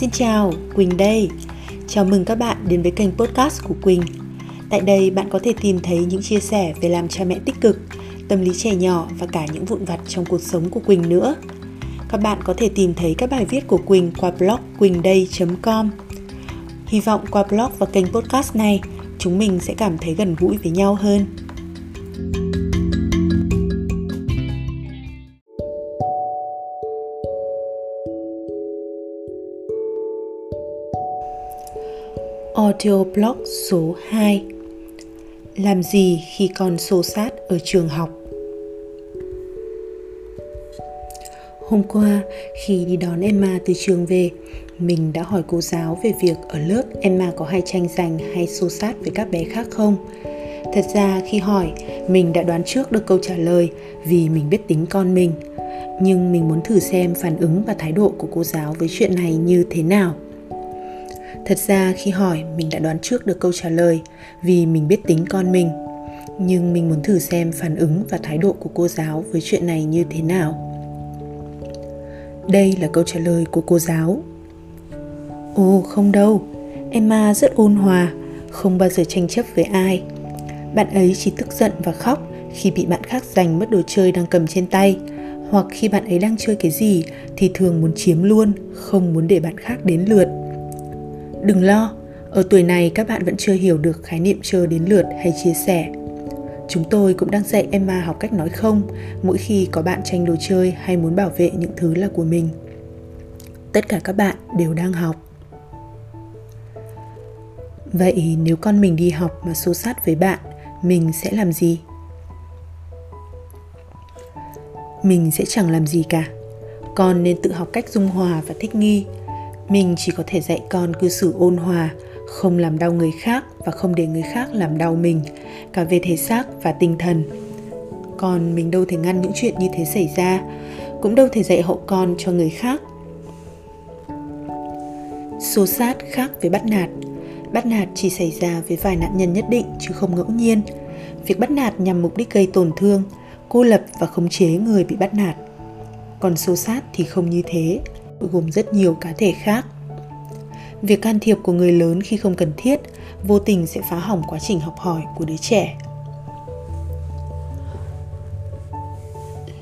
Xin chào, Quỳnh đây. Chào mừng các bạn đến với kênh podcast của Quỳnh. Tại đây bạn có thể tìm thấy những chia sẻ về làm cha mẹ tích cực, tâm lý trẻ nhỏ và cả những vụn vặt trong cuộc sống của Quỳnh nữa. Các bạn có thể tìm thấy các bài viết của Quỳnh qua blog quỳnhday.com. Hy vọng qua blog và kênh podcast này, chúng mình sẽ cảm thấy gần gũi với nhau hơn. Audio blog số 2 Làm gì khi con xô sát ở trường học? Hôm qua, khi đi đón Emma từ trường về, mình đã hỏi cô giáo về việc ở lớp Emma có hay tranh giành hay xô sát với các bé khác không. Thật ra khi hỏi, mình đã đoán trước được câu trả lời vì mình biết tính con mình. Nhưng mình muốn thử xem phản ứng và thái độ của cô giáo với chuyện này như thế nào. Thật ra khi hỏi mình đã đoán trước được câu trả lời vì mình biết tính con mình. Nhưng mình muốn thử xem phản ứng và thái độ của cô giáo với chuyện này như thế nào. Đây là câu trả lời của cô giáo. Ồ không đâu, Emma rất ôn hòa, không bao giờ tranh chấp với ai. Bạn ấy chỉ tức giận và khóc khi bị bạn khác giành mất đồ chơi đang cầm trên tay hoặc khi bạn ấy đang chơi cái gì thì thường muốn chiếm luôn, không muốn để bạn khác đến lượt. Đừng lo, ở tuổi này các bạn vẫn chưa hiểu được khái niệm chờ đến lượt hay chia sẻ. Chúng tôi cũng đang dạy Emma học cách nói không mỗi khi có bạn tranh đồ chơi hay muốn bảo vệ những thứ là của mình. Tất cả các bạn đều đang học. Vậy nếu con mình đi học mà xô sát với bạn, mình sẽ làm gì? Mình sẽ chẳng làm gì cả. Con nên tự học cách dung hòa và thích nghi mình chỉ có thể dạy con cư xử ôn hòa, không làm đau người khác và không để người khác làm đau mình, cả về thể xác và tinh thần. Còn mình đâu thể ngăn những chuyện như thế xảy ra, cũng đâu thể dạy hậu con cho người khác. Xô sát khác với bắt nạt. Bắt nạt chỉ xảy ra với vài nạn nhân nhất định chứ không ngẫu nhiên. Việc bắt nạt nhằm mục đích gây tổn thương, cô lập và khống chế người bị bắt nạt. Còn xô sát thì không như thế gồm rất nhiều cá thể khác. Việc can thiệp của người lớn khi không cần thiết, vô tình sẽ phá hỏng quá trình học hỏi của đứa trẻ.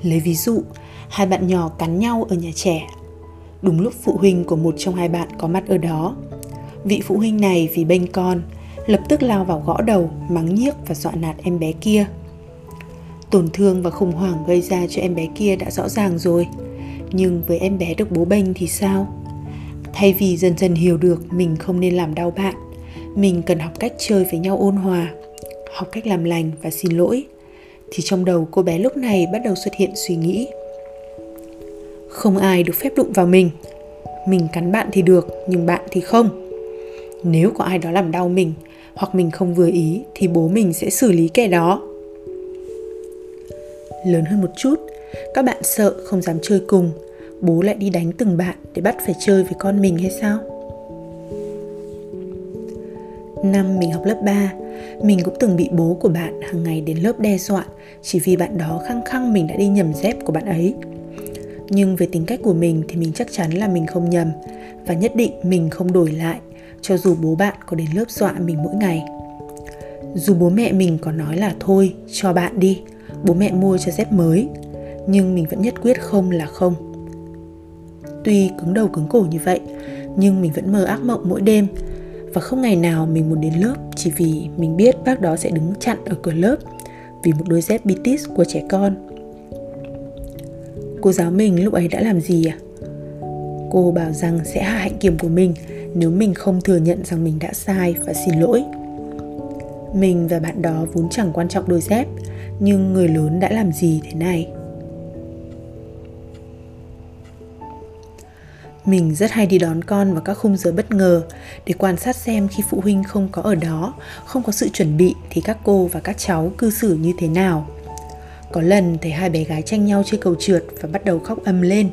Lấy ví dụ, hai bạn nhỏ cắn nhau ở nhà trẻ. Đúng lúc phụ huynh của một trong hai bạn có mặt ở đó, vị phụ huynh này vì bênh con, lập tức lao vào gõ đầu, mắng nhiếc và dọa nạt em bé kia tổn thương và khủng hoảng gây ra cho em bé kia đã rõ ràng rồi. Nhưng với em bé được bố bênh thì sao? Thay vì dần dần hiểu được mình không nên làm đau bạn, mình cần học cách chơi với nhau ôn hòa, học cách làm lành và xin lỗi, thì trong đầu cô bé lúc này bắt đầu xuất hiện suy nghĩ. Không ai được phép đụng vào mình mình cắn bạn thì được nhưng bạn thì không. Nếu có ai đó làm đau mình hoặc mình không vừa ý thì bố mình sẽ xử lý kẻ đó lớn hơn một chút. Các bạn sợ không dám chơi cùng. Bố lại đi đánh từng bạn để bắt phải chơi với con mình hay sao? Năm mình học lớp 3 mình cũng từng bị bố của bạn hàng ngày đến lớp đe dọa chỉ vì bạn đó khăng khăng mình đã đi nhầm dép của bạn ấy. Nhưng về tính cách của mình thì mình chắc chắn là mình không nhầm và nhất định mình không đổi lại cho dù bố bạn có đến lớp dọa mình mỗi ngày. Dù bố mẹ mình có nói là thôi, cho bạn đi bố mẹ mua cho dép mới, nhưng mình vẫn nhất quyết không là không. Tuy cứng đầu cứng cổ như vậy, nhưng mình vẫn mơ ác mộng mỗi đêm, và không ngày nào mình muốn đến lớp chỉ vì mình biết bác đó sẽ đứng chặn ở cửa lớp vì một đôi dép bitis của trẻ con. Cô giáo mình lúc ấy đã làm gì à? Cô bảo rằng sẽ hạ hạnh kiểm của mình nếu mình không thừa nhận rằng mình đã sai và xin lỗi. Mình và bạn đó vốn chẳng quan trọng đôi dép nhưng người lớn đã làm gì thế này Mình rất hay đi đón con vào các khung giờ bất ngờ để quan sát xem khi phụ huynh không có ở đó, không có sự chuẩn bị thì các cô và các cháu cư xử như thế nào. Có lần thấy hai bé gái tranh nhau chơi cầu trượt và bắt đầu khóc ầm lên.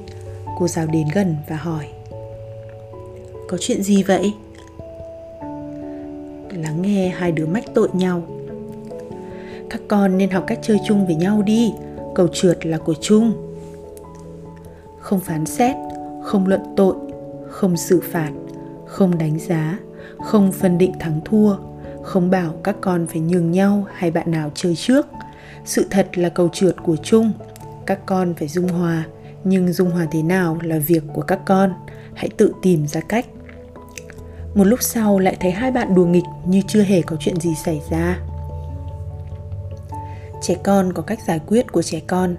Cô giáo đến gần và hỏi Có chuyện gì vậy? Lắng nghe hai đứa mách tội nhau các con nên học cách chơi chung với nhau đi. Cầu trượt là của chung. Không phán xét, không luận tội, không xử phạt, không đánh giá, không phân định thắng thua, không bảo các con phải nhường nhau hay bạn nào chơi trước. Sự thật là cầu trượt của chung. Các con phải dung hòa, nhưng dung hòa thế nào là việc của các con. Hãy tự tìm ra cách. Một lúc sau lại thấy hai bạn đùa nghịch như chưa hề có chuyện gì xảy ra trẻ con có cách giải quyết của trẻ con.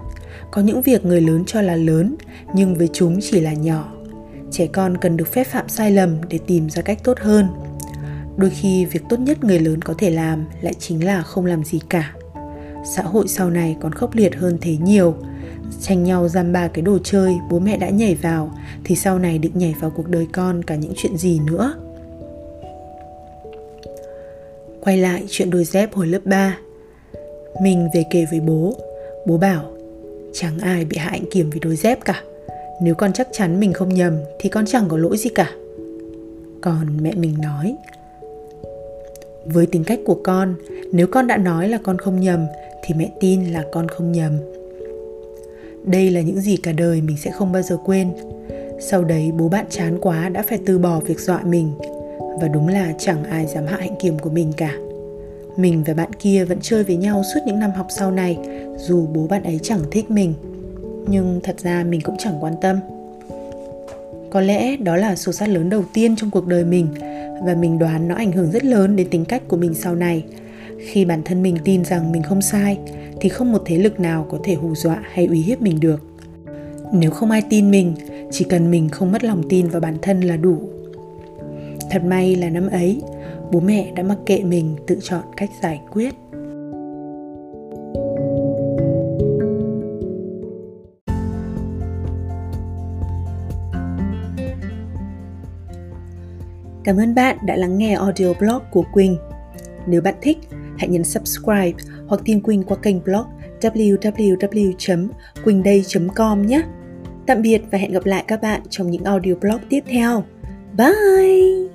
Có những việc người lớn cho là lớn, nhưng với chúng chỉ là nhỏ. Trẻ con cần được phép phạm sai lầm để tìm ra cách tốt hơn. Đôi khi, việc tốt nhất người lớn có thể làm lại chính là không làm gì cả. Xã hội sau này còn khốc liệt hơn thế nhiều. Tranh nhau giam ba cái đồ chơi bố mẹ đã nhảy vào, thì sau này định nhảy vào cuộc đời con cả những chuyện gì nữa? Quay lại chuyện đôi dép hồi lớp 3 mình về kể với bố. Bố bảo, chẳng ai bị hạ anh kiểm vì đôi dép cả. Nếu con chắc chắn mình không nhầm, thì con chẳng có lỗi gì cả. Còn mẹ mình nói, với tính cách của con, nếu con đã nói là con không nhầm, thì mẹ tin là con không nhầm. Đây là những gì cả đời mình sẽ không bao giờ quên. Sau đấy, bố bạn chán quá đã phải từ bỏ việc dọa mình. Và đúng là chẳng ai dám hạ hạnh kiểm của mình cả mình và bạn kia vẫn chơi với nhau suốt những năm học sau này, dù bố bạn ấy chẳng thích mình. Nhưng thật ra mình cũng chẳng quan tâm. Có lẽ đó là số sát lớn đầu tiên trong cuộc đời mình, và mình đoán nó ảnh hưởng rất lớn đến tính cách của mình sau này. Khi bản thân mình tin rằng mình không sai, thì không một thế lực nào có thể hù dọa hay uy hiếp mình được. Nếu không ai tin mình, chỉ cần mình không mất lòng tin vào bản thân là đủ. Thật may là năm ấy bố mẹ đã mặc kệ mình tự chọn cách giải quyết Cảm ơn bạn đã lắng nghe audio blog của Quỳnh. Nếu bạn thích, hãy nhấn subscribe hoặc tìm Quỳnh qua kênh blog www.quỳnhday.com nhé. Tạm biệt và hẹn gặp lại các bạn trong những audio blog tiếp theo. Bye!